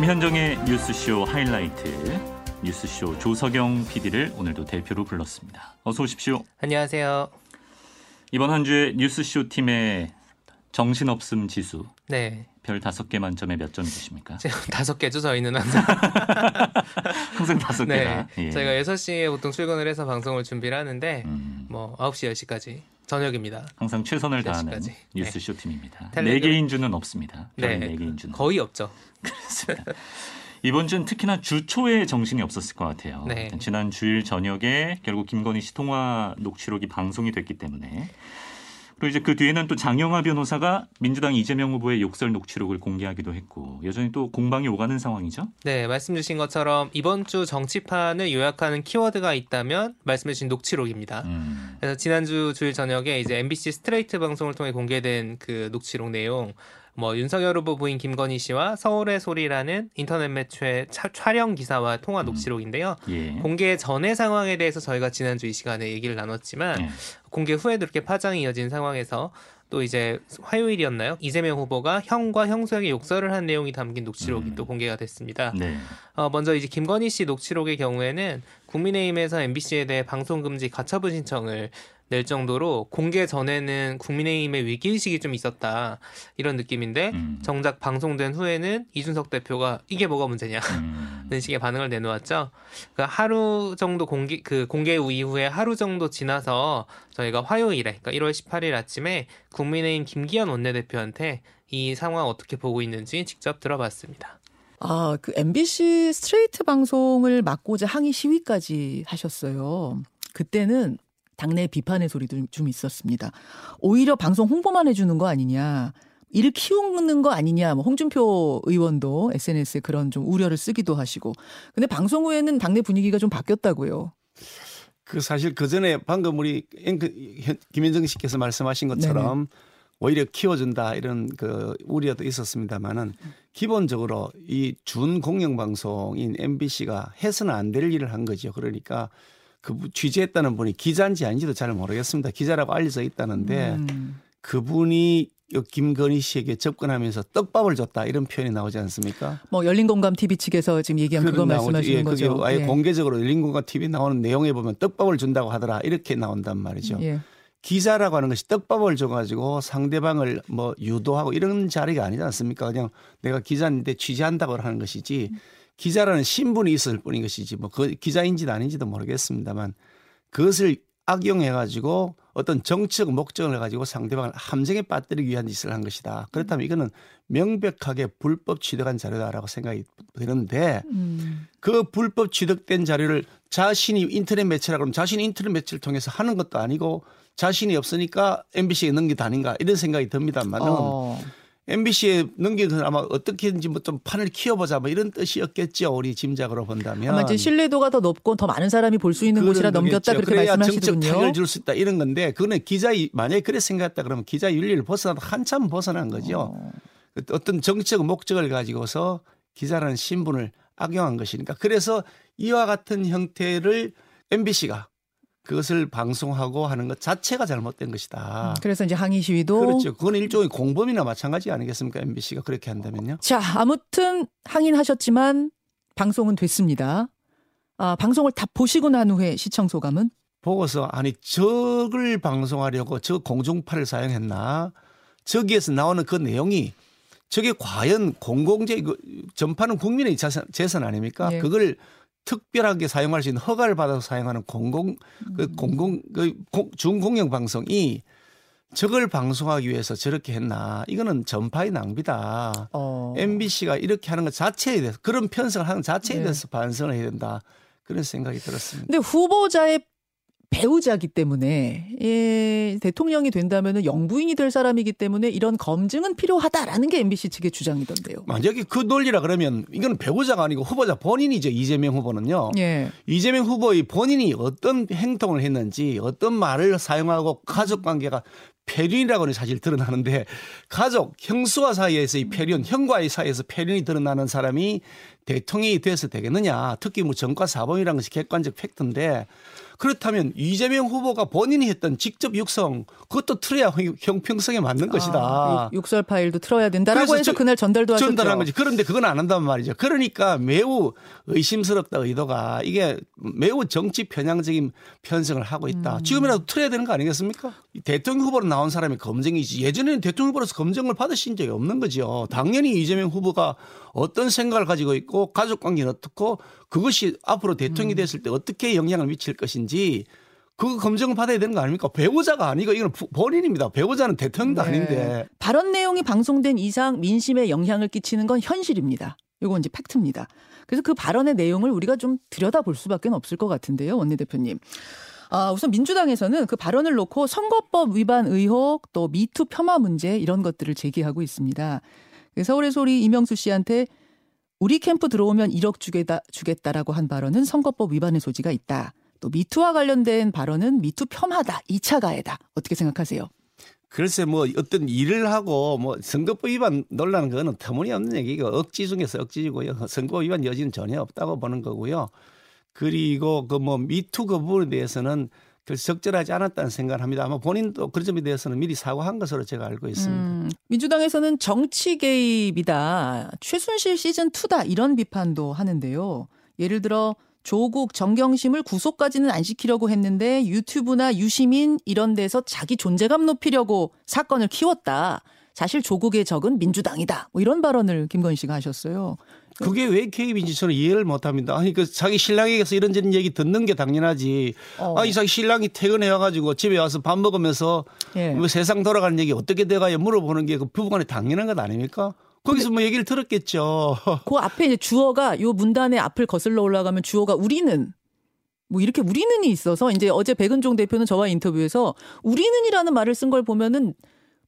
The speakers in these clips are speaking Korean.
김현정의 뉴스쇼 하이라이트 뉴스쇼 조석영 PD를 오늘도 대표로 불렀습니다. 어서 오십시오. 안녕하세요. 이번 한 주의 뉴스쇼 팀의 정신없음 지수 네. 별 다섯 개 만점에 몇 점 주십니까? 다섯 개죠, 저희는 항상. 항상 다섯 네. 개다. 예. 저희가 6시에 보통 출근을 해서 방송을 준비를 하는데, 음, 뭐, 9시, 10시까지. 저녁입니다. 항상 최선을 몇 다하는 시까지? 뉴스쇼 팀입니다. 네 개인 주는 없습니다. 네. 네 개인 주는 거의 없죠. 이번 주는 특히나 주 초에 정신이 없었을 것 같아요. 네. 지난 주일 저녁에 결국 김건희 씨 통화 녹취록이 방송이 됐기 때문에 그리고 이제 그 뒤에는 또 장영하 변호사가 민주당 이재명 후보의 욕설 녹취록을 공개하기도 했고 여전히 또 공방이 오가는 상황이죠. 네, 말씀 주신 것처럼 이번 주 정치판을 요약하는 키워드가 있다면 말씀 주신 녹취록입니다. 음, 그래서 지난주 주일 저녁에 이제 MBC 스트레이트 방송을 통해 공개된 그 녹취록 내용, 뭐 윤석열 후보 부인 김건희 씨와 서울의 소리라는 인터넷 매체 차- 촬영 기사와 통화 녹취록인데요. 예. 공개 전의 상황에 대해서 저희가 지난주 이 시간에 얘기를 나눴지만 예. 공개 후에도 이렇게 파장이 이어진 상황에서 또 이제 화요일이었나요? 이재명 후보가 형과 형수에게 욕설을 한 내용이 담긴 녹취록이 음. 또 공개가 됐습니다. 네. 어, 먼저 이제 김건희 씨 녹취록의 경우에는 국민의힘에서 MBC에 대해 방송 금지 가처분 신청을 낼 정도로 공개 전에는 국민의힘의 위기의식이 좀 있었다 이런 느낌인데 음. 정작 방송된 후에는 이준석 대표가 이게 뭐가 문제냐 음. 는 식의 반응을 내놓았죠. 그 하루 정도 공개 그 공개 이후에 하루 정도 지나서 저희가 화요일에 그러니까 1월 18일 아침에 국민의힘 김기현 원내대표한테 이 상황 어떻게 보고 있는지 직접 들어봤습니다. 아, 그 MBC 스트레이트 방송을 막고자 항의 시위까지 하셨어요. 그때는 당내 비판의 소리도 좀 있었습니다. 오히려 방송 홍보만 해주는 거 아니냐. 이를 키우는 거 아니냐. 뭐 홍준표 의원도 SNS에 그런 좀 우려를 쓰기도 하시고. 근데 방송 후에는 당내 분위기가 좀 바뀌었다고요. 그 사실 그 전에 방금 우리 현- 김현정 씨께서 말씀하신 것처럼 오히려 키워준다 이런 그 우려도 있었습니다만은 기본적으로 이 준 공영 방송인 MBC가 해서는 안 될 일을 한 거죠. 그러니까 그 취재했다는 분이 기자인지 아닌지도 잘 모르겠습니다. 기자라고 알려져 있다는데 음. 그분이 이 김건희 씨에게 접근하면서 떡밥을 줬다 이런 표현이 나오지 않습니까? 뭐 열린 공감 TV 측에서 지금 얘기한 그거. 말씀하시는 예, 거죠. 그게 아예 예. 공개적으로 열린공감 TV 나오는 내용에 보면 떡밥을 준다고 하더라 이렇게 나온단 말이죠. 예. 기자라고 하는 것이 떡밥을 줘가지고 상대방을 뭐 유도하고 이런 자리가 아니지 않습니까? 그냥 내가 기자인데 취재한다고 하는 것이지 기자라는 신분이 있을 뿐인 것이지 뭐 그 기자인지도 아닌지도 모르겠습니다만 그것을 악용해 가지고 어떤 정치적 목적을 가지고 상대방을 함정에 빠뜨리기 위한 짓을 한 것이다. 그렇다면 이거는 명백하게 불법 취득한 자료다라고 생각이 드는데 음. 그 불법 취득된 자료를 자신이 인터넷 매체라 그러면 자신이 인터넷 매체를 통해서 하는 것도 아니고 자신이 없으니까 MBC에 넘긴 게 아닌가 이런 생각이 듭니다만은 어. MBC에 넘기는 아마 어떻게든지 뭐 좀 판을 키워보자 뭐 이런 뜻이었겠죠 우리 짐작으로 본다면 아마 이제 신뢰도가 더 높고 더 많은 사람이 볼 수 있는 곳이라 넘겼다. 그렇게 정책 말씀하시더군요. 타격을 줄 수 있다 이런 건데 그거는 기자 만약에 그래 생각했다 그러면 기자 윤리를 벗어나도 한참 벗어난 거죠. 어. 어떤 정치적 목적을 가지고서 기자라는 신분을 악용한 것이니까 그래서 이와 같은 형태를 MBC가 그것을 방송하고 하는 것 자체가 잘못된 것이다. 그래서 이제 항의 시위도 그렇죠. 그건 일종의 공범이나 마찬가지 아니겠습니까? MBC가 그렇게 한다면요. 자, 아무튼 항의는 하셨지만 방송은 됐습니다. 아, 방송을 다 보시고 난 후에 시청 소감은 보고서 아니 저걸 방송하려고 저 공중파를 사용했나? 저기에서 나오는 그 내용이 저게 과연 공공재 전파는 국민의 재산, 재산 아닙니까? 예. 그걸 특별하게 사용할 수 있는 허가를 받아서 사용하는 공공 그 공공 그 공- 중공영 방송이 저걸 방송하기 위해서 저렇게 했나? 이거는 전파의 낭비다. 어. MBC가 이렇게 하는 것 자체에 대해서 그런 편성을 하는 자체에 네. 대해서 반성을 해야 된다. 그런 생각이 들었습니다. 근데 후보자의 배우자기 때문에 예, 대통령이 된다면은 영부인이 될 사람이기 때문에 이런 검증은 필요하다라는 게 MBC 측의 주장이던데요. 만약에 그 논리라 그러면 이건 배우자가 아니고 후보자 본인이죠. 이재명 후보는요. 예. 이재명 후보의 본인이 어떤 행동을 했는지 어떤 말을 사용하고 가족 관계가 폐륜이라고는 사실 드러나는데 가족 형수와 사이에서의 폐륜 형과의 사이에서 폐륜이 드러나는 사람이 대통령이 돼서 되겠느냐. 특히 뭐 정과 사범이라는 것이 객관적 팩트인데 그렇다면 이재명 후보가 본인이 했던 직접 육성 그것도 틀어야 형- 형평성에 맞는 것이다. 아, 육설 파일도 틀어야 된다라고 그래서 해서 저- 그날 전달도 하셨죠. 전달한 거지. 그런데 그건 안 한단 말이죠. 그러니까 매우 의심스럽다 의도가 이게 매우 정치 편향적인 편성을 하고 있다. 음. 지금이라도 틀어야 되는 거 아니겠습니까? 이 대통령 후보로 나온 사람이 검증이지. 예전에는 대통령 후보로서 검증을 받으신 적이 없는 거죠. 당연히 이재명 후보가 어떤 생각을 가지고 있고 가족 관계는 어떻고 그것이 앞으로 음. 대통령이 됐을 때 어떻게 영향을 미칠 것인지 그거 검증을 받아야 되는 거 아닙니까? 배우자가 아니고 이건 부- 본인입니다. 배우자는 대통령도 네. 아닌데. 발언 내용이 방송된 이상 민심에 영향을 끼치는 건 현실입니다. 이건 이제 팩트입니다. 그래서 그 발언의 내용을 우리가 좀 들여다볼 수밖에 없을 것 같은데요, 원내대표님. 아, 우선 민주당에서는 그 발언을 놓고 선거법 위반 의혹 또 미투 폄하 문제 이런 것들을 제기하고 있습니다. 그 서울의 소리 이명수 씨한테 우리 캠프 들어오면 1억 주겠다, 주겠다라고 한 발언은 선거법 위반의 소지가 있다. 또 미투와 관련된 발언은 미투 폄하다, 2차 가해다. 어떻게 생각하세요? 글쎄 뭐 어떤 일을 하고 뭐 선거법 위반 논란은 그거는 터무니없는 얘기고 억지 중에서 억지고요. 선거법 위반 여지는 전혀 없다고 보는 거고요. 그리고 그 뭐 미투 그 부분에 대해서는 그 적절하지 않았다는 생각을 합니다. 아마 본인도 그 점에 대해서는 미리 사과한 것으로 제가 알고 있습니다. 음, 민주당에서는 정치 개입이다. 최순실 시즌 2다. 이런 비판도 하는데요. 예를 들어 조국 정경심을 구속까지는 안 시키려고 했는데 유튜브나 유시민 이런 데서 자기 존재감 높이려고 사건을 키웠다. 사실 조국의 적은 민주당이다. 뭐 이런 발언을 김건희 씨가 하셨어요. 그게 왜 개입인지 저는 이해를 못합니다. 아니 그 자기 신랑에게서 이런저런 얘기 듣는 게 당연하지. 어. 아니 자기 신랑이 퇴근해 와가지고 집에 와서 밥 먹으면서 예. 뭐 세상 돌아가는 얘기 어떻게 돼가요 물어보는 게 그 부부간에 당연한 것 아닙니까? 거기서 뭐 얘기를 들었겠죠. 그 앞에 이제 주어가 요 문단의 앞을 거슬러 올라가면 주어가 우리는 뭐 이렇게 우리는이 있어서 이제 어제 백은종 대표는 저와 인터뷰에서 우리는이라는 말을 쓴 걸 보면은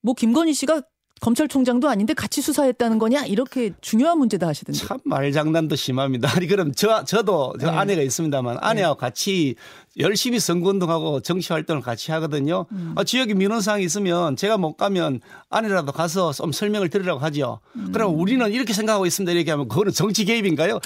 뭐 김건희 씨가 검찰총장도 아닌데 같이 수사했다는 거냐 이렇게 중요한 문제다 하시던데. 참 말장난도 심합니다. 아니 그럼 저 저도 저 네. 아내가 있습니다만 아내하고 같이 열심히 선거운동하고 정치 활동을 같이 하거든요. 음. 아, 지역에 민원사항이 있으면 제가 못 가면 아내라도 가서 좀 설명을 드리라고 하죠. 음. 그럼 우리는 이렇게 생각하고 있습니다. 이렇게 하면 그거는 정치 개입인가요?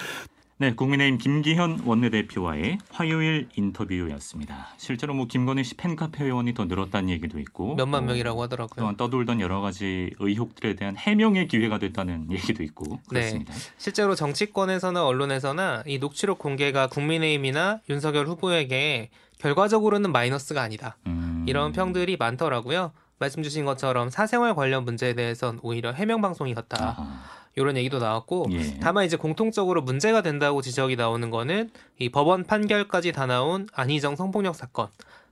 네, 국민의힘 김기현 원내대표와의 화요일 인터뷰였습니다. 실제로 뭐 김건희 씨 팬카페 회원이 더 늘었다는 얘기도 있고 몇만 뭐 명이라고 하더라고요. 그동안 떠돌던 여러 가지 의혹들에 대한 해명의 기회가 됐다는 얘기도 있고 네. 그렇습니다. 실제로 정치권에서나 언론에서나 이 녹취록 공개가 국민의힘이나 윤석열 후보에게 결과적으로는 마이너스가 아니다. 음. 이런 평들이 많더라고요. 말씀 주신 것처럼 사생활 관련 문제에 대해선 오히려 해명 방송이었다. 아하. 이런 얘기도 나왔고 예. 다만 이제 공통적으로 문제가 된다고 지적이 나오는 거는 이 법원 판결까지 다 나온 안희정 성폭력 사건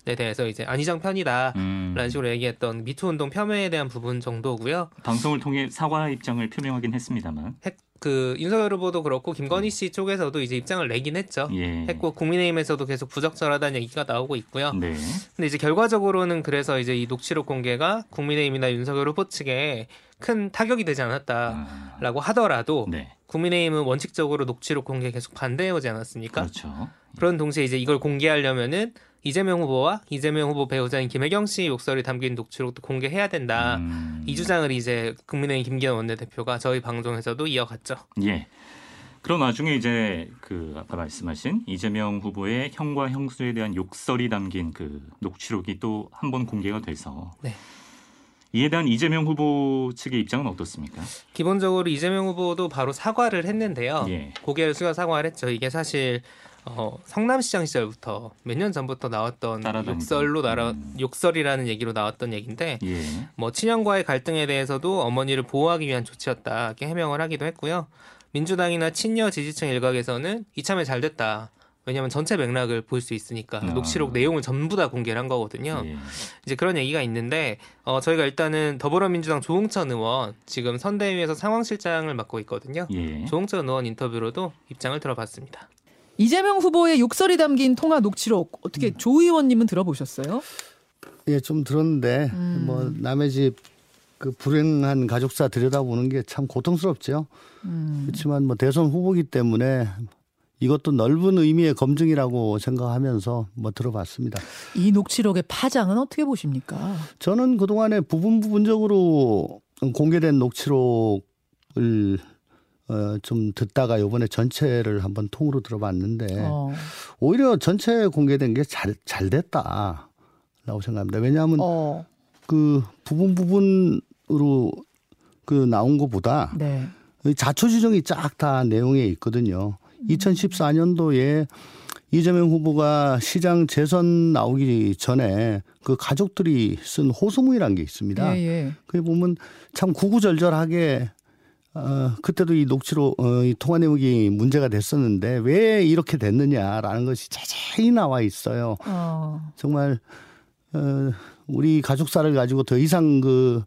에 대해서 이제 안희정 편이다. 음. 라는 식으로 얘기했던 미투 운동 폄훼에 대한 부분 정도고요. 방송을 통해 사과 입장을 표명하긴 했습니다만 핵- 그 윤석열 후보도 그렇고 김건희 씨 쪽에서도 이제 입장을 내긴 했죠. 예. 했고 국민의힘에서도 계속 부적절하다는 얘기가 나오고 있고요. 네. 근데 이제 결과적으로는 그래서 이제 이 녹취록 공개가 국민의힘이나 윤석열 후보 측에 큰 타격이 되지 않았다라고 아. 하더라도 네. 국민의힘은 원칙적으로 녹취록 공개 계속 반대해 오지 않았습니까? 그렇죠. 그런 동시에 이제 이걸 공개하려면은 이재명 후보와 이재명 후보 배우자인 김혜경 씨 욕설이 담긴 녹취록도 공개해야 된다. 음. 이 주장을 이제 국민의힘 김기현 원내대표가 저희 방송에서도 이어갔죠. 예. 그런 와중에 이제 그 아까 말씀하신 이재명 후보의 형과 형수에 대한 욕설이 담긴 그 녹취록이 또 한 번 공개가 돼서 네. 이에 대한 이재명 후보 측의 입장은 어떻습니까? 기본적으로 이재명 후보도 바로 사과를 했는데요. 예. 고개를 숙여 사과를 했죠. 이게 사실 어, 성남시장 시절부터 몇 년 전부터 나왔던. 욕설로 나라 음. 욕설이라는 얘기로 나왔던 얘기인데 예. 뭐 친형과의 갈등에 대해서도 어머니를 보호하기 위한 조치였다 이렇게 해명을 하기도 했고요. 민주당이나 친여 지지층 일각에서는 이참에 잘 됐다. 왜냐하면 전체 맥락을 볼 수 있으니까 아. 녹취록 내용을 전부 다 공개를 한 거거든요. 예. 이제 그런 얘기가 있는데 어, 저희가 일단은 더불어민주당 조홍천 의원 지금 선대위에서 상황실장을 맡고 있거든요. 예. 조홍천 의원 인터뷰로도 입장을 들어봤습니다. 이재명 후보의 욕설이 담긴 통화 녹취록 어떻게 조 의원님은 들어보셨어요? 예, 좀 들었는데 음. 뭐 남의 집 그 불행한 가족사 들여다보는 게 참 고통스럽죠. 음. 그렇지만 뭐 대선 후보기 때문에 이것도 넓은 의미의 검증이라고 생각하면서 뭐 들어봤습니다. 이 녹취록의 파장은 어떻게 보십니까? 저는 그동안에 부분 부분적으로 공개된 녹취록을 어, 좀 듣다가 요번에 전체를 한번 통으로 들어봤는데 어. 오히려 전체 공개된 게 잘 잘 됐다라고 생각합니다. 왜냐하면 어. 그 부분 부분으로 그 나온 것보다 네. 자초지종이 쫙 다 내용에 있거든요. 2014년도에 이재명 후보가 시장 재선 나오기 전에 그 가족들이 쓴 호소문이라는 게 있습니다. 예, 예. 그게 보면 참 구구절절하게 어, 그때도 이 녹취로 어, 이 통화 내용이 문제가 됐었는데 왜 이렇게 됐느냐라는 것이 자세히 나와 있어요. 어. 정말 어, 우리 가족사를 가지고 더 이상 그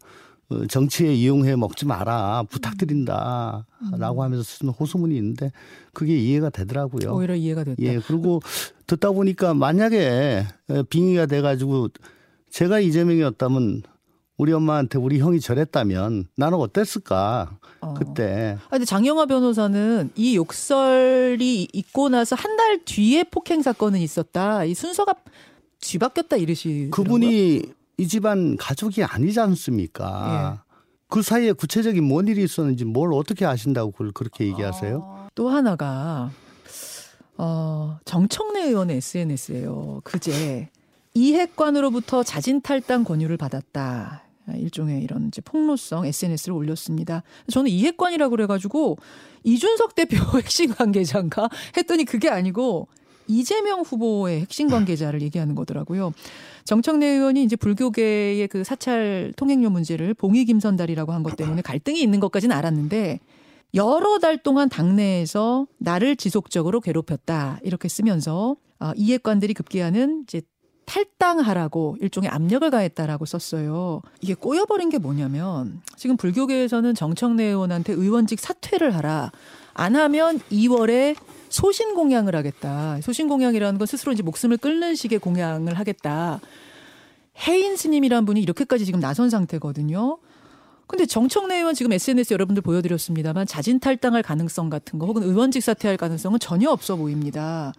어, 정치에 이용해 먹지 마라 부탁드린다라고 하면서 쓰는 호소문이 있는데 그게 이해가 되더라고요. 오히려 이해가 됐다. 예, 그리고 듣다 보니까 만약에 에, 빙의가 돼가지고 제가 이재명이었다면 우리 엄마한테 우리 형이 저랬다면 나는 어땠을까 어. 그때 아, 근데 장영화 변호사는 이 욕설이 있고 나서 한 달 뒤에 폭행 사건은 있었다. 이 순서가 뒤바뀌었다 이르시. 그분이 이 집안 가족이 아니지 않습니까? 예. 그 사이에 구체적인 뭔 일이 있었는지 뭘 어떻게 아신다고 그걸 그렇게 얘기하세요? 또 하나가 어, 정청래 의원의 SNS예요. 그제 이핵관으로부터 자진 탈당 권유를 받았다. 일종의 이런 이제 폭로성 SNS를 올렸습니다. 저는 이핵관이라고 그래가지고 이준석 대표 핵심 관계자인가 했더니 그게 아니고 이재명 후보의 핵심 관계자를 얘기하는 거더라고요. 정청래 의원이 이제 불교계의 그 사찰 통행료 문제를 봉의 김선달이라고 한 것 때문에 갈등이 있는 것까지는 알았는데 여러 달 동안 당내에서 나를 지속적으로 괴롭혔다 이렇게 쓰면서 어, 이해관들이 급기야는 이제 탈당하라고 일종의 압력을 가했다라고 썼어요. 이게 꼬여버린 게 뭐냐면 지금 불교계에서는 정청래 의원한테 의원직 사퇴를 하라. 안 하면 2월에 소신 공양을 하겠다. 소신 공양이라는 건 스스로 이제 목숨을 끊는 식의 공양을 하겠다. 해인 스님이란 분이 이렇게까지 지금 나선 상태거든요. 근데 정청래 의원 지금 SNS 여러분들 보여드렸습니다만 자진 탈당할 가능성 같은 거 혹은 의원직 사퇴할 가능성은 전혀 없어 보입니다.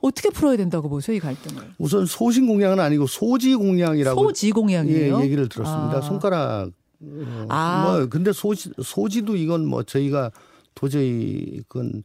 어떻게 풀어야 된다고 보세요 이 갈등을? 우선 소신 공양은 아니고 소지 공양이라고 소지 공양이에요. 예, 얘기를 들었습니다. 아. 손가락 어, 아. 뭐 근데 소지 소지도 이건 뭐 저희가 도저히 그건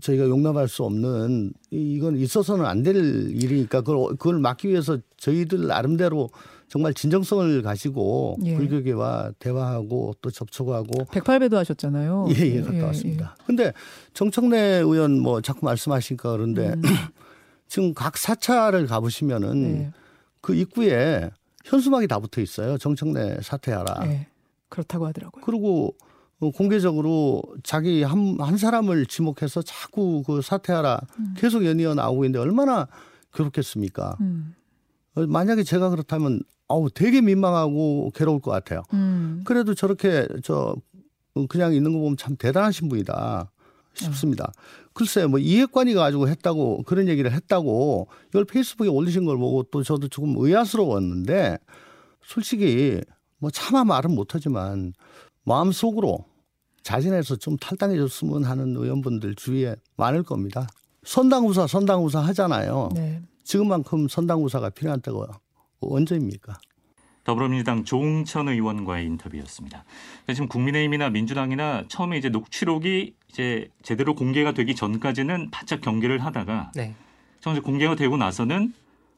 저희가 용납할 수 없는 이- 이건 있어서는 안 될 일이니까 그걸 그걸 막기 위해서 저희들 나름대로 정말 진정성을 가지고 예. 불교계와 대화하고 또 접촉하고 108배도 하셨잖아요. 예, 예, 갔다 왔습니다. 근데 정청래 의원 뭐 자꾸 말씀하시니까 그런데 지금 각 사찰을 가보시면은 음. 네. 그 입구에 현수막이 다 붙어 있어요. 정청래 사퇴하라. 네. 그렇다고 하더라고요. 그리고 어, 공개적으로 자기 한, 한 사람을 지목해서 자꾸 그 사퇴하라 계속 연이어 나오고 있는데 얼마나 괴롭겠습니까? 음. 어, 만약에 제가 그렇다면 아우 되게 민망하고 괴로울 것 같아요. 음. 그래도 저렇게 저 어, 그냥 있는 거 보면 참 대단하신 분이다 싶습니다. 글쎄 뭐 이해관이 가지고 했다고 그런 얘기를 했다고 이걸 페이스북에 올리신 걸 보고 또 저도 조금 의아스러웠는데 솔직히 뭐 차마 말은 못하지만 마음속으로 자진해서 좀 탈당해 줬으면 하는 의원분들 주위에 많을 겁니다. 선당우사 선당우사 하잖아요. 네. 지금만큼 선당우사가 필요한 때가 언제입니까? 더불어민주당 조홍천 의원과의 인터뷰였습니다. 지금 국민의힘이나 민주당이나 처음에 이제 녹취록이 이제 제대로 공개가 되기 전까지는 바짝 경계를 하다가 네. 정말 공개가 되고 나서는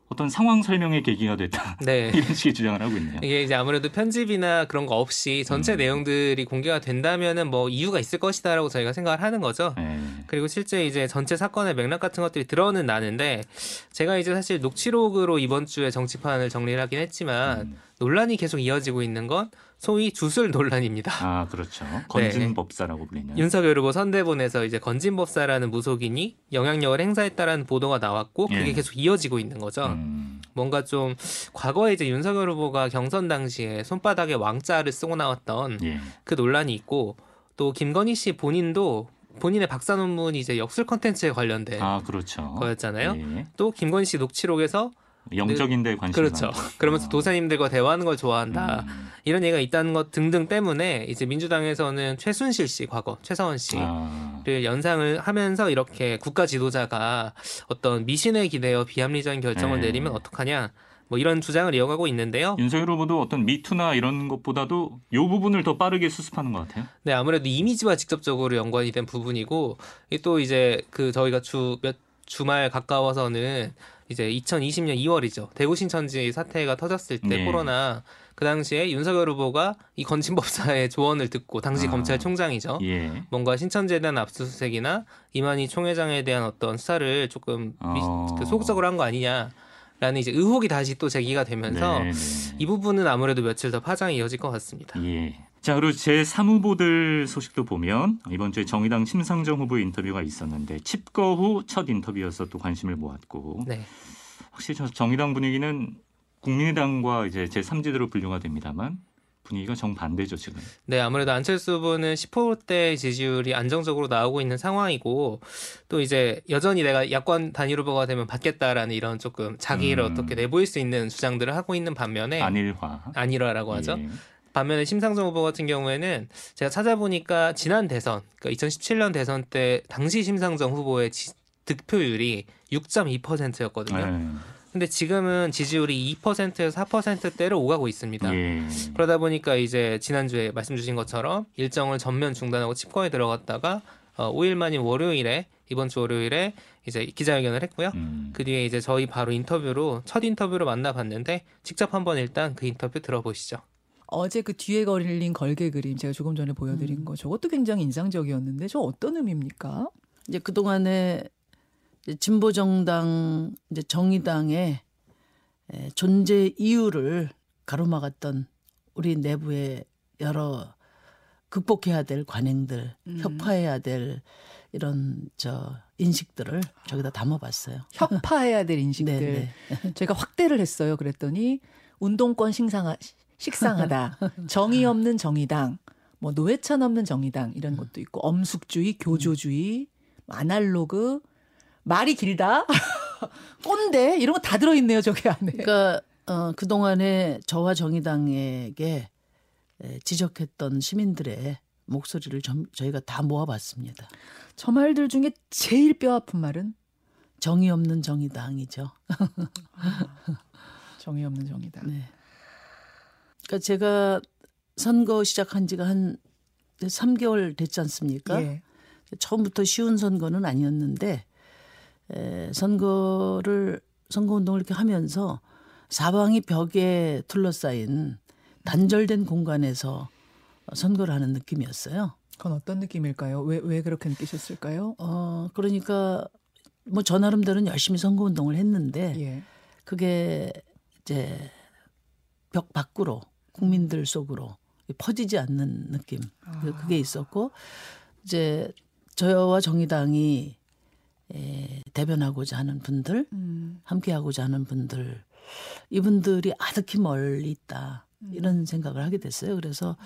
어떤 상황 설명의 계기가 됐다. 네. 이런 식의 주장을 하고 있네요. 이게 이제 아무래도 편집이나 그런 거 없이 전체 음. 내용들이 공개가 된다면은 뭐 이유가 있을 것이다라고 저희가 생각을 하는 거죠. 네. 그리고 실제 이제 전체 사건의 맥락 같은 것들이 들어는 나는데 제가 이제 사실 녹취록으로 이번 주에 정치판을 정리를 하긴 했지만 음. 논란이 계속 이어지고 있는 건 소위 주술 논란입니다. 아 그렇죠. 건진법사라고 불리는. 윤석열 후보 선대본에서 이제 건진법사라는 무속인이 영향력을 행사했다라는 보도가 나왔고 그게 예. 계속 이어지고 있는 거죠. 음. 뭔가 좀 과거에 이제 윤석열 후보가 경선 당시에 손바닥에 왕자를 쓰고 나왔던 예. 그 논란이 있고 또 김건희 씨 본인도 본인의 박사 논문이 이제 역술 컨텐츠에 관련된 아 그렇죠. 거였잖아요. 예. 또 김건희 씨 녹취록에서 영적인 데 관심 그렇죠. 많다. 그러면서 어. 도사님들과 대화하는 걸 좋아한다. 음. 이런 얘기가 있다는 것 등등 때문에 이제 민주당에서는 최순실 씨 과거 최서원 씨를 아. 연상을 하면서 이렇게 국가 지도자가 어떤 미신에 기대어 비합리적인 결정을 네. 내리면 어떡하냐 뭐 이런 주장을 이어가고 있는데요. 윤석열 후보도 어떤 미투나 이런 것보다도 이 부분을 더 빠르게 수습하는 것 같아요. 네, 아무래도 이미지와 직접적으로 연관이 된 부분이고 이또 이제 그 저희가 주 몇 주말 가까워서는 이제 2020년 2월이죠. 대구 신천지 사태가 터졌을 때 네. 코로나 그 당시에 윤석열 후보가 이 건진법사의 조언을 듣고 당시 아. 검찰총장이죠. 예. 뭔가 신천지에 대한 압수수색이나 이만희 총회장에 대한 어떤 수사를 조금 미- 어. 그 소극적으로 한 거 아니냐 라는 이제 의혹이 다시 또 제기가 되면서 네, 네. 이 부분은 아무래도 며칠 더 파장이 이어질 것 같습니다. 예. 자, 그리고 제 3후보들 소식도 보면 이번 주에 정의당 심상정 후보의 인터뷰가 있었는데 칩거 후 첫 인터뷰여서 또 관심을 모았고 네. 확실히 저 정의당 분위기는 국민의당과 이제 제 3지대로 분류가 됩니다만 분위기가 정반대죠, 지금. 네, 아무래도 안철수 후보는 10%대 지지율이 안정적으로 나오고 있는 상황이고 또 이제 여전히 내가 야권 단일 후보가 되면 받겠다라는 이런 조금 자기를 음. 어떻게 내보일 수 있는 주장들을 하고 있는 반면에 안일화. 안일화라고 하죠. 예. 반면에 심상정 후보 같은 경우에는 제가 찾아보니까 지난 대선, 그러니까 2017년 대선 때 당시 심상정 후보의 지- 득표율이 6.2%였거든요. 예. 근데 지금은 지지율이 2%에서 4%대를 오가고 있습니다. 예. 그러다 보니까 이제 지난주에 말씀 주신 것처럼 일정을 전면 중단하고 칩거에 들어갔다가 어, 5일 만인 월요일에 이번 주 월요일에 이제 기자회견을 했고요. 음. 그 뒤에 이제 저희 바로 인터뷰로 첫 인터뷰로 만나봤는데 직접 한번 일단 그 인터뷰 들어보시죠. 어제 그 뒤에 걸린 걸개 그림 제가 조금 전에 보여드린 음. 거 저것도 굉장히 인상적이었는데 저 어떤 의미입니까? 이제 그 동안에 이제 진보 정당 이제 정의당의 에, 존재 이유를 가로막았던 우리 내부의 여러 극복해야 될 관행들, 음. 협화해야 될 이런 저 인식들을 저기다 담아봤어요. 협파해야 될 인식들. 네, 네. 저희가 확대를 했어요. 그랬더니 운동권 식상하, 식상하다. 정의 없는 정의당, 뭐 노회찬 없는 정의당 이런 것도 있고 엄숙주의, 교조주의, 아날로그, 말이 길다, 꼰대 이런 거 다 들어있네요 저기 안에. 그러니까 어, 그 동안에 저와 정의당에게 에, 지적했던 시민들의 목소리를 점- 저희가 다 모아봤습니다. 저 말들 중에 제일 뼈 아픈 말은 정의 없는 정의당이죠. 정의 없는 정의당. 네. 그러니까 제가 선거 시작한 지가 한 3개월 됐지 않습니까? 예. 처음부터 쉬운 선거는 아니었는데 에, 선거를 선거 운동을 이렇게 하면서 사방이 벽에 둘러싸인 단절된 공간에서 선거를 하는 느낌이었어요. 그건 어떤 느낌일까요? 왜, 왜 그렇게 느끼셨을까요? 어 그러니까 뭐 저 나름대로는 열심히 선거 운동을 했는데 예. 그게 이제 벽 밖으로 국민들 속으로 퍼지지 않는 느낌 그- 그게 있었고 이제 저와 정의당이 에, 대변하고자 하는 분들 음. 함께하고자 하는 분들 이분들이 아득히 멀리 있다 음. 이런 생각을 하게 됐어요. 그래서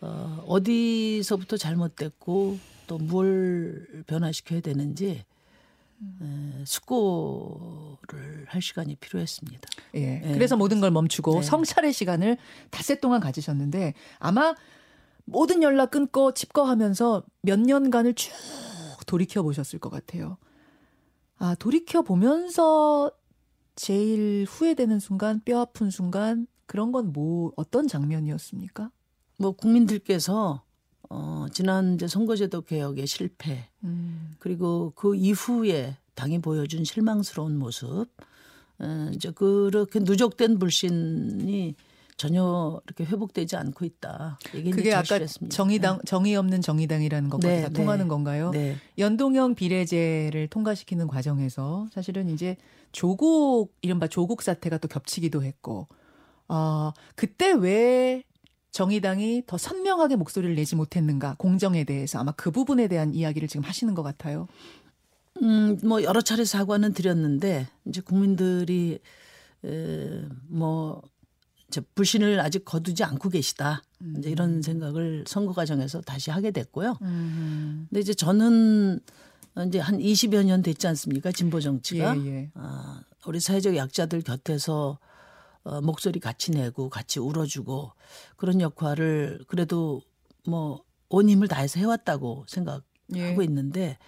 어, 어디서부터 잘못됐고 또 뭘 변화시켜야 되는지 음. 에, 숙고를 할 시간이 필요했습니다. 예. 네. 그래서 모든 걸 멈추고 네. 성찰의 시간을 닷새 동안 가지셨는데 아마 모든 연락 끊고 칩거하면서 몇 년간을 쭉 돌이켜 보셨을 것 같아요. 아, 돌이켜 보면서 제일 후회되는 순간, 뼈 아픈 순간 그런 건 뭐 어떤 장면이었습니까? 뭐 국민들께서 어, 지난 이제 선거제도 개혁의 실패 음. 그리고 그 이후에 당이 보여준 실망스러운 모습, 어, 이제 그렇게 누적된 불신이 전혀 이렇게 회복되지 않고 있다. 그게 아까. 정의당 정의 없는 정의당이라는 것과 네, 다 네. 통하는 건가요? 네. 연동형 비례제를 통과시키는 과정에서 사실은 이제 조국 이른바 조국 사태가 또 겹치기도 했고 어 그때 왜 정의당이 더 선명하게 목소리를 내지 못했는가 공정에 대해서 아마 그 부분에 대한 이야기를 지금 하시는 것 같아요. 음, 뭐 여러 차례 사과는 드렸는데 이제 국민들이 에, 뭐 이제 불신을 아직 거두지 않고 계시다. 이제 이런 생각을 선거 과정에서 다시 하게 됐고요. 근데 이제 저는 이제 한 20여 년 됐지 않습니까? 진보 정치가. 예, 예. 아, 우리 사회적 약자들 곁에서 어, 목소리 같이 내고 같이 울어주고 그런 역할을 그래도 뭐 온 힘을 다해서 해왔다고 생각하고 예. 있는데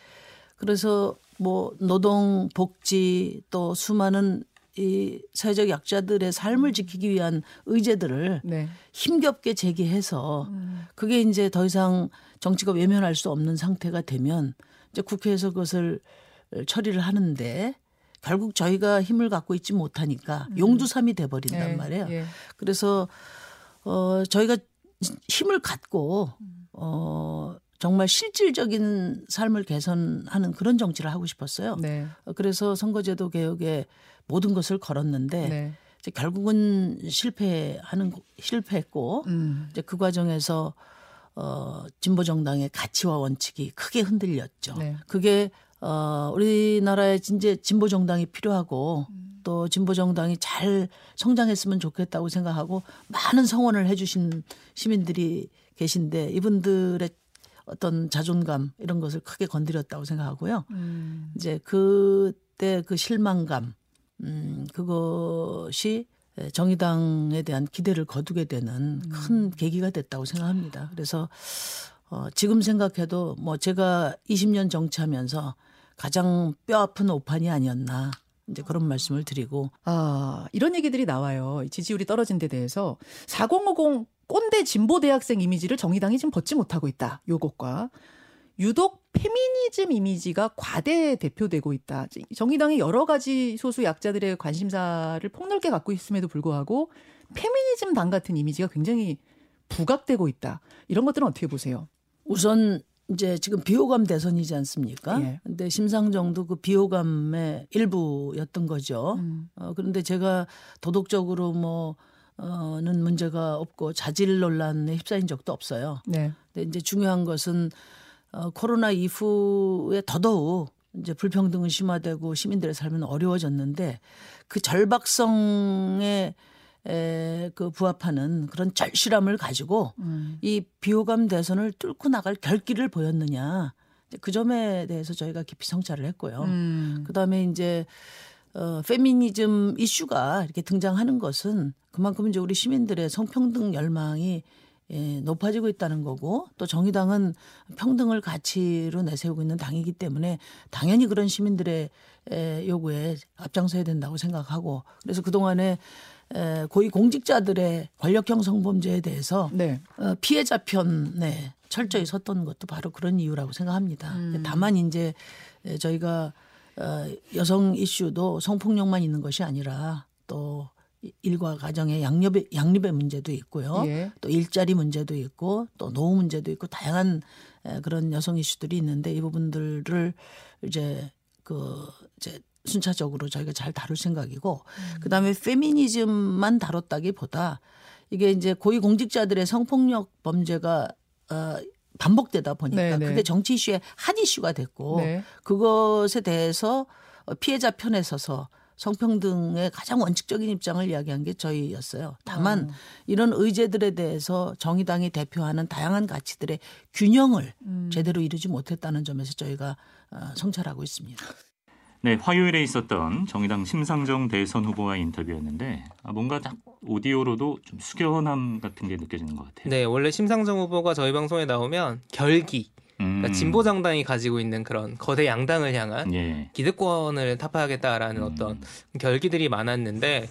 그래서 뭐 노동 복지 또 수많은 이 사회적 약자들의 삶을 지키기 위한 의제들을 네. 힘겹게 제기해서 그게 이제 더 이상 정치가 외면할 수 없는 상태가 되면 이제 국회에서 그것을 처리를 하는데 결국 저희가 힘을 갖고 있지 못하니까 용두삼이 돼 버린단 네, 말이에요. 예. 그래서 어 저희가 힘을 갖고 어 정말 실질적인 삶을 개선하는 그런 정치를 하고 싶었어요. 네. 어, 그래서 선거제도 개혁에 모든 것을 걸었는데 네. 이제 결국은 실패하는 실패했고 음. 이제 그 과정에서 어 진보 정당의 가치와 원칙이 크게 흔들렸죠. 네. 그게 어 우리나라에 이제 진보 정당이 필요하고 또 진보 정당이 잘 성장했으면 좋겠다고 생각하고 많은 성원을 해주신 시민들이 계신데 이분들의 어떤 자존감 이런 것을 크게 건드렸다고 생각하고요. 음. 이제 그때 그 실망감, 음, 그것이 정의당에 대한 기대를 거두게 되는 큰 계기가 됐다고 생각합니다. 그래서 어, 지금 생각해도 뭐 제가 20년 정치하면서 가장 뼈 아픈 오판이 아니었나 이제 그런 말씀을 드리고 아, 이런 얘기들이 나와요. 이 지지율이 떨어진 데 대해서 4050 꼰대 진보 대학생 이미지를 정의당이 지금 벗지 못하고 있다. 요것과 유독 페미니즘 이미지가 과대 대표되고 있다. 정의당이 여러 가지 소수 약자들의 관심사를 폭넓게 갖고 있음에도 불구하고 페미니즘 당 같은 이미지가 굉장히 부각되고 있다. 이런 것들은 어떻게 보세요? 우선 이제 지금 비호감 대선이지 않습니까? 예. 근데 심상정도 그 비호감의 일부였던 거죠. 음. 어, 그런데 제가 도덕적으로 뭐, 어는 문제가 없고 자질 논란에 휩싸인 적도 없어요. 네. 근데 이제 중요한 것은 어, 코로나 이후에 더더욱 이제 불평등은 심화되고 시민들의 삶은 어려워졌는데 그 절박성에 에, 그 부합하는 그런 절실함을 가지고 음. 이 비호감 대선을 뚫고 나갈 결기를 보였느냐 그 점에 대해서 저희가 깊이 성찰을 했고요. 음. 그다음에 이제 어 페미니즘 이슈가 이렇게 등장하는 것은 그만큼 이제 우리 시민들의 성평등 열망이 예, 높아지고 있다는 거고 또 정의당은 평등을 가치로 내세우고 있는 당이기 때문에 당연히 그런 시민들의 에, 요구에 앞장서야 된다고 생각하고 그래서 그동안에 에, 고위 공직자들의 권력형 성범죄에 대해서 네. 어, 피해자 편에 철저히 섰던 것도 바로 그런 이유라고 생각합니다. 다만 이제 에, 저희가 어, 여성 이슈도 성폭력만 있는 것이 아니라 또 일과 가정의 양립의 양립의 문제도 있고요. 예. 또 일자리 문제도 있고 또 노후 문제도 있고 다양한 에, 그런 여성 이슈들이 있는데 이 부분들을 이제 그 이제 순차적으로 저희가 잘 다룰 생각이고 그다음에 페미니즘만 다뤘다기보다 이게 이제 고위 공직자들의 성폭력 범죄가 어 반복되다 보니까 네, 네. 그게 정치 이슈의 한 이슈가 됐고 네. 그것에 대해서 어, 피해자 편에 서서 성평등의 가장 원칙적인 입장을 이야기한 게 저희였어요. 다만 이런 의제들에 대해서 정의당이 대표하는 다양한 가치들의 균형을 제대로 이루지 못했다는 점에서 저희가 어, 성찰하고 있습니다. 네, 화요일에 있었던 정의당 심상정 대선 후보와의 인터뷰였는데 아, 뭔가 딱 오디오로도 좀 숙연함 같은 게 느껴지는 것 같아요. 네, 원래 심상정 후보가 저희 방송에 나오면 결기, 음. 그러니까 진보 정당이 가지고 있는 그런 거대 양당을 향한 예. 기득권을 타파하겠다라는 음. 어떤 결기들이 많았는데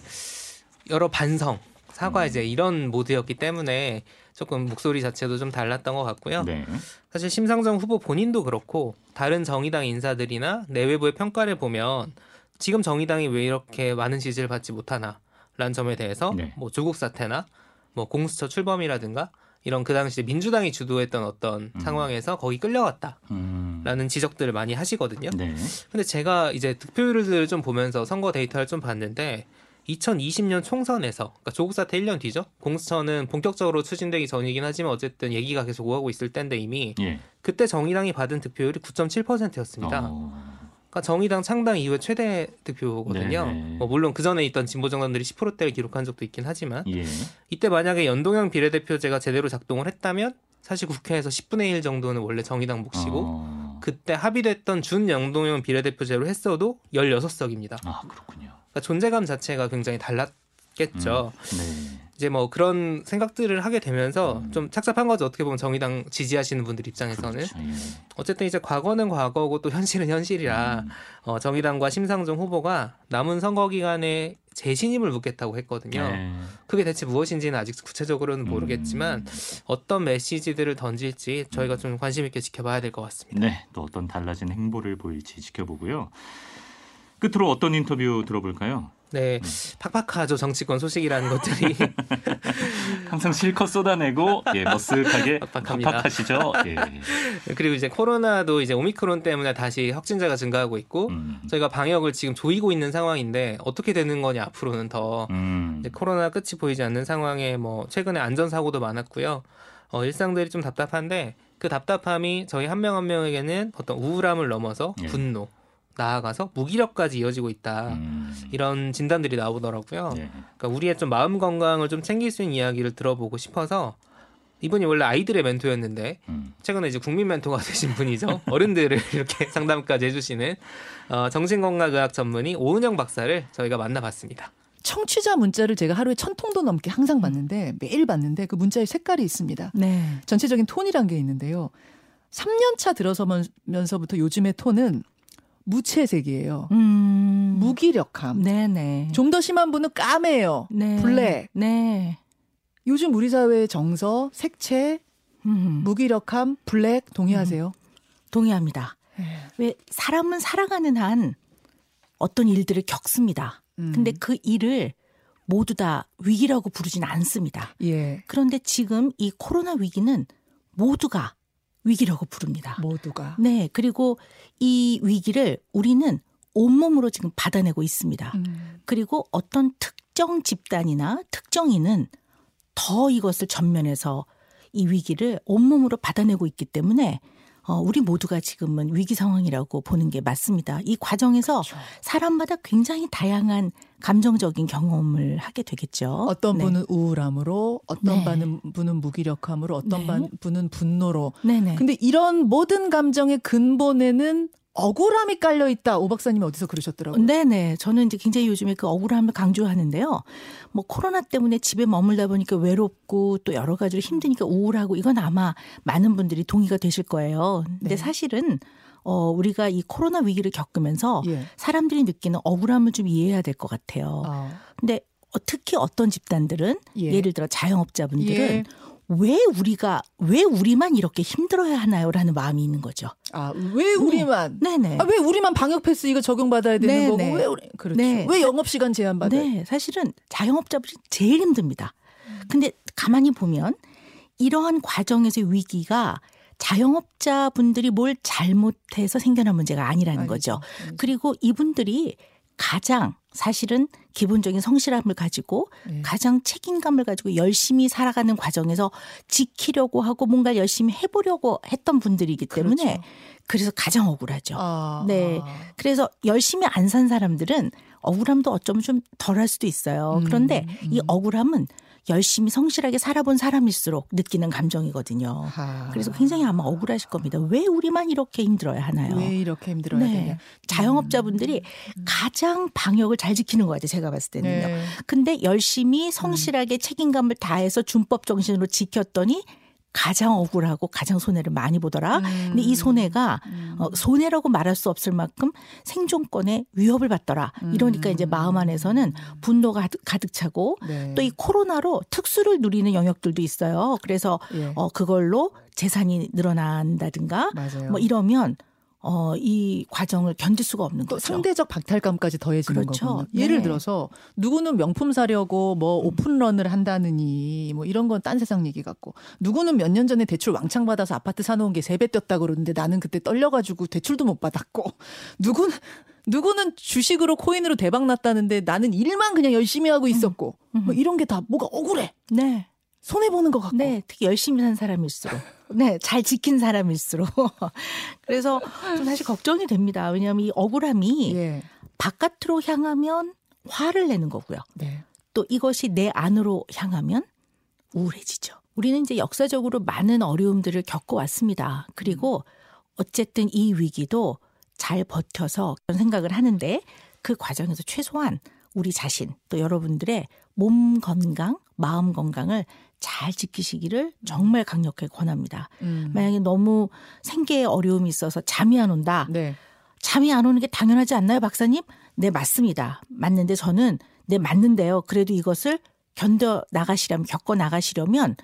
여러 반성, 사과 이제 이런 모드였기 때문에 조금 목소리 자체도 좀 달랐던 것 같고요. 네. 사실 심상정 후보 본인도 그렇고 다른 정의당 인사들이나 내외부의 평가를 보면 지금 정의당이 왜 이렇게 많은 지지를 받지 못하나 라는 점에 대해서 네. 뭐 조국 사태나 뭐 공수처 출범이라든가 이런 그 당시 민주당이 주도했던 어떤 음. 상황에서 거기 끌려갔다라는 음. 지적들을 많이 하시거든요. 네. 근데 제가 이제 득표율을 좀 보면서 선거 데이터를 좀 봤는데 2020년 총선에서 그러니까 조국 사태 1년 뒤죠. 공수처는 본격적으로 추진되기 전이긴 하지만 어쨌든 얘기가 계속 오가고 있을 때인데 이미 예. 그때 정의당이 받은 득표율이 9.7%였습니다. 어. 그러니까 정의당 창당 이후에 최대 득표거든요. 네네. 뭐 물론 그 전에 있던 진보 정당들이 10%대를 기록한 적도 있긴 하지만 예. 이때 만약에 연동형 비례대표제가 제대로 작동을 했다면 사실 국회에서 10분의 1 정도는 원래 정의당 몫이고 어. 그때 합의됐던 준연동형 비례대표제로 했어도 16석입니다. 아 그렇군요. 그러니까 존재감 자체가 굉장히 달랐겠죠. 네. 이제 뭐 그런 생각들을 하게 되면서 음. 좀 착잡한 거죠. 어떻게 보면 정의당 지지하시는 분들 입장에서는 그렇죠. 예. 어쨌든 이제 과거는 과거고 또 현실은 현실이라 음. 어, 정의당과 심상정 후보가 남은 선거 기간에 재신임을 묻겠다고 했거든요. 네. 그게 대체 무엇인지는 아직 구체적으로는 모르겠지만 음. 어떤 메시지들을 던질지 저희가 좀 관심 있게 지켜봐야 될 것 같습니다. 네, 또 어떤 달라진 행보를 보일지 지켜보고요. 끝으로 어떤 인터뷰 들어볼까요? 네, 팍팍하죠 정치권 소식이라는 것들이 항상 실컷 쏟아내고 예, 머쓱하게 빡빡합니다. 팍팍하시죠. 예. 그리고 이제 코로나도 이제 오미크론 때문에 다시 확진자가 증가하고 있고 음. 저희가 방역을 지금 조이고 있는 상황인데 어떻게 되는 거냐 앞으로는 더 음. 코로나 끝이 보이지 않는 상황에 뭐 최근에 안전 사고도 많았고요. 어, 일상들이 좀 답답한데 그 답답함이 저희 한 명한 명에게는 어떤 우울함을 넘어서 예. 분노 나아가서 무기력까지 이어지고 있다. 음. 이런 진단들이 나오더라고요. 예. 그러니까 우리의 좀 마음 건강을 좀 챙길 수 있는 이야기를 들어보고 싶어서 이분이 원래 아이들의 멘토였는데 음. 최근에 이제 국민 멘토가 되신 분이죠. 어른들을 이렇게 상담까지 해주시는 어, 정신건강의학 전문의 오은영 박사를 저희가 만나봤습니다. 청취자 문자를 제가 하루에 천 통도 넘게 항상 받는데 매일 받는데 그 문자에 색깔이 있습니다. 네. 전체적인 톤이란 게 있는데요. 3년 차 들어서면서부터 요즘의 톤은 무채색이에요. 음. 무기력함. 네네. 좀 더 심한 분은 까매요. 네. 블랙. 네. 요즘 우리 사회의 정서, 색채, 음. 무기력함, 블랙 동의하세요? 동의합니다. 예. 왜 사람은 살아가는 한 어떤 일들을 겪습니다. 음. 근데 그 일을 모두 다 위기라고 부르진 않습니다. 예. 그런데 지금 이 코로나 위기는 모두가 위기라고 부릅니다. 모두가. 네. 그리고 이 위기를 우리는 온몸으로 지금 받아내고 있습니다. 음. 그리고 어떤 특정 집단이나 특정인은 더 이것을 전면에서 이 위기를 온몸으로 받아내고 있기 때문에 어, 우리 모두가 지금은 위기 상황이라고 보는 게 맞습니다. 이 과정에서 그렇죠. 사람마다 굉장히 다양한 감정적인 경험을 하게 되겠죠. 어떤 네. 분은 우울함으로, 어떤 네. 분은 무기력함으로, 어떤 네. 반- 분은 분노로. 네네. 근데 이런 모든 감정의 근본에는 억울함이 깔려 있다. 오 박사님이 어디서 그러셨더라고요. 네네. 저는 이제 굉장히 요즘에 그 억울함을 강조하는데요. 뭐 코로나 때문에 집에 머물다 보니까 외롭고 또 여러 가지로 힘드니까 우울하고 이건 아마 많은 분들이 동의가 되실 거예요. 근데 네. 사실은 어 우리가 이 코로나 위기를 겪으면서 예. 사람들이 느끼는 억울함을 좀 이해해야 될 것 같아요. 아, 근데 어, 특히 어떤 집단들은 예. 예. 를 들어 자영업자분들은 예. 왜 우리가 왜 우리만 이렇게 힘들어야 하나요라는 마음이 있는 거죠. 아, 왜 우리만? 네네. 아, 왜 우리만 방역 패스 이거 적용받아야 되는 네, 거고 네. 왜 우리 그렇죠. 네. 왜 영업 시간 제한 받아요? 네, 사실은 자영업자분이 제일 힘듭니다. 근데 가만히 보면 이러한 과정에서의 위기가 자영업자분들이 뭘 잘못해서 생겨난 문제가 아니라는 아니죠. 거죠. 아니죠. 그리고 이분들이 가장 사실은 기본적인 성실함을 가지고 네. 가장 책임감을 가지고 열심히 살아가는 과정에서 지키려고 하고 뭔가 열심히 해보려고 했던 분들이기 때문에 그렇죠. 그래서 가장 억울하죠. 아, 네. 아. 그래서 열심히 안 산 사람들은 억울함도 어쩌면 좀 덜할 수도 있어요. 음, 그런데 이 음. 억울함은 열심히 성실하게 살아본 사람일수록 느끼는 감정이거든요. 아. 그래서 굉장히 아마 억울하실 겁니다. 왜 우리만 이렇게 힘들어야 하나요? 왜 이렇게 힘들어야 네. 되냐? 자영업자분들이 가장 방역을 잘 지키는 것 같아요. 제가 봤을 때는요. 네. 근데 열심히 성실하게 책임감을 다해서 준법 정신으로 지켰더니 가장 억울하고 가장 손해를 많이 보더라. 근데 이 손해가 음. 어, 손해라고 말할 수 없을 만큼 생존권에 위협을 받더라. 이러니까 이제 마음 안에서는 분노가 가득, 가득 차고 네. 또이 코로나로 특수를 누리는 영역들도 있어요. 그래서 예. 어, 그걸로 재산이 늘어난다든가 맞아요. 뭐 이러면 어, 이 과정을 견딜 수가 없는 또 거죠. 상대적 박탈감까지 더해지는 그렇죠. 거군요. 예를 네. 들어서 누구는 명품 사려고 뭐 오픈런을 한다느니 뭐 이런 건 딴 세상 얘기 같고 누구는 몇 년 전에 대출 왕창 받아서 아파트 사놓은 게 세 배 뛰었다 그러는데 나는 그때 떨려가지고 대출도 못 받았고 누구는 누구는 주식으로 코인으로 대박 났다는데 나는 일만 그냥 열심히 하고 있었고 음. 뭐 이런 게 다 뭐가 억울해 네. 손해 보는 것 같고 네, 특히 열심히 산 사람일수록, 네, 잘 지킨 사람일수록. 그래서 좀 사실 걱정이 됩니다. 왜냐하면 이 억울함이 예. 바깥으로 향하면 화를 내는 거고요. 네. 또 이것이 내 안으로 향하면 우울해지죠. 우리는 이제 역사적으로 많은 어려움들을 겪어왔습니다. 그리고 어쨌든 이 위기도 잘 버텨서 그런 생각을 하는데 그 과정에서 최소한 우리 자신 또 여러분들의 몸 건강, 마음 건강을 잘 지키시기를 정말 강력하게 권합니다. 음. 만약에 너무 생계에 어려움이 있어서 잠이 안 온다. 네. 잠이 안 오는 게 당연하지 않나요, 박사님? 네, 맞습니다. 맞는데 저는 네, 맞는데요. 그래도 이것을 견뎌 나가시려면 겪어 나가시려면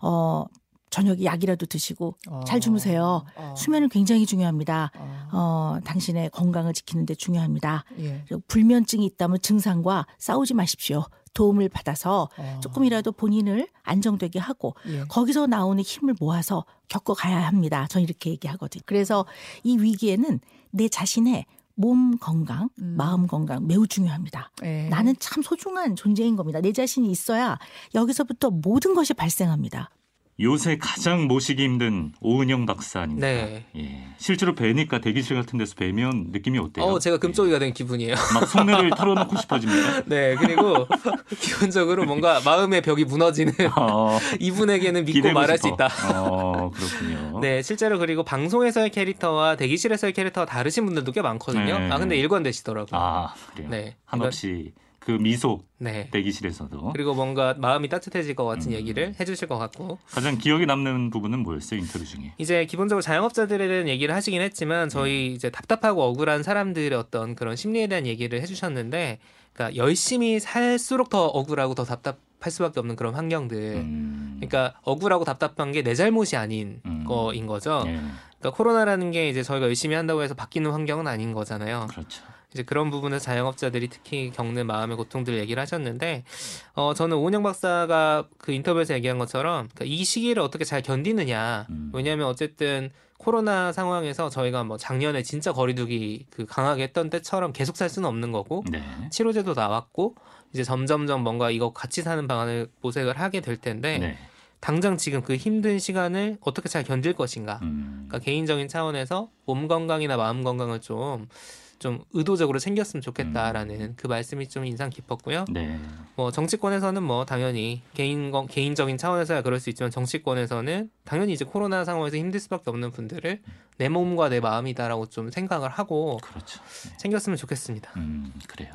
어 저녁에 약이라도 드시고 잘 주무세요. 어. 수면은 굉장히 중요합니다. 어. 어, 당신의 건강을 지키는 데 중요합니다. 예. 불면증이 있다면 증상과 싸우지 마십시오. 도움을 받아서 어. 조금이라도 본인을 안정되게 하고 예. 거기서 나오는 힘을 모아서 겪어가야 합니다. 저는 이렇게 얘기하거든요. 그래서 이 위기에는 내 자신의 몸 건강, 음. 마음 건강 매우 중요합니다. 예. 나는 참 소중한 존재인 겁니다. 내 자신이 있어야 여기서부터 모든 것이 발생합니다. 요새 가장 모시기 힘든 오은영 박사 아닙니까? 네. 예. 실제로 뵈니까 대기실 같은 데서 뵈면 느낌이 어때요? 어, 제가 금쪽이가 된 기분이에요. 예. 막 속내를 털어놓고 싶어집니다. 네, 그리고 기본적으로 뭔가 마음의 벽이 무너지는 어, 이분에게는 믿고 말할 수 싶어. 있다. 어, 그렇군요. 네, 실제로 그리고 방송에서의 캐릭터와 대기실에서의 캐릭터가 다르신 분들도 꽤 많거든요. 네. 아, 근데 일관되시더라고요. 아, 그래요. 네. 한없이 그 미소 네. 대기실에서도 그리고 뭔가 마음이 따뜻해질 것 같은 음. 얘기를 해주실 것 같고 가장 기억에 남는 부분은 뭐였어요 인터뷰 중에? 이제 기본적으로 자영업자들에 대한 얘기를 하시긴 했지만 저희 이제 답답하고 억울한 사람들의 어떤 그런 심리에 대한 얘기를 해주셨는데 그러니까 열심히 살수록 더 억울하고 더 답답할 수밖에 없는 그런 환경들 음, 그러니까 억울하고 답답한 게 내 잘못이 아닌 음. 거인 거죠 예, 그러니까 코로나라는 게 이제 저희가 열심히 한다고 해서 바뀌는 환경은 아닌 거잖아요 그렇죠. 이제 그런 부분에서 자영업자들이 특히 겪는 마음의 고통들 얘기를 하셨는데 어 저는 오은영 박사가 그 인터뷰에서 얘기한 것처럼 그러니까 이 시기를 어떻게 잘 견디느냐 음. 왜냐하면 어쨌든 코로나 상황에서 저희가 뭐 작년에 진짜 거리두기 그 강하게 했던 때처럼 계속 살 수는 없는 거고 네. 치료제도 나왔고 이제 점점점 뭔가 이거 같이 사는 방안을 모색을 하게 될 텐데 네. 당장 지금 그 힘든 시간을 어떻게 잘 견딜 것인가 음, 그러니까 개인적인 차원에서 몸 건강이나 마음 건강을 좀 좀 의도적으로 챙겼으면 좋겠다라는 그 말씀이 좀 인상 깊었고요. 네. 뭐 정치권에서는 뭐 당연히 개인 건- 개인적인 차원에서야 그럴 수 있지만 정치권에서는 당연히 이제 코로나 상황에서 힘들 수밖에 없는 분들을 내 몸과 내 마음이다라고 좀 생각을 하고 그렇죠. 네. 챙겼으면 좋겠습니다. 음, 그래요.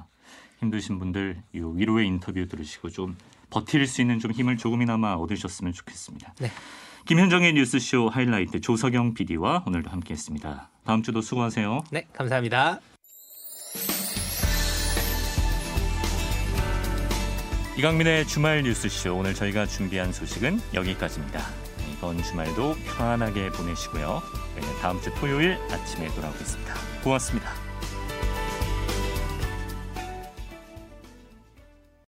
힘드신 분들 이 위로의 인터뷰 들으시고 좀 버틸 수 있는 좀 힘을 조금이나마 얻으셨으면 좋겠습니다. 네. 김현정의 뉴스쇼 하이라이트 조석영 PD와 오늘도 함께했습니다. 다음 주도 수고하세요. 네, 감사합니다. 이강민의 주말 뉴스쇼 오늘 저희가 준비한 소식은 여기까지입니다. 이번 주말도 편안하게 보내시고요. 저희는 다음 주 토요일 아침에 돌아오겠습니다. 고맙습니다.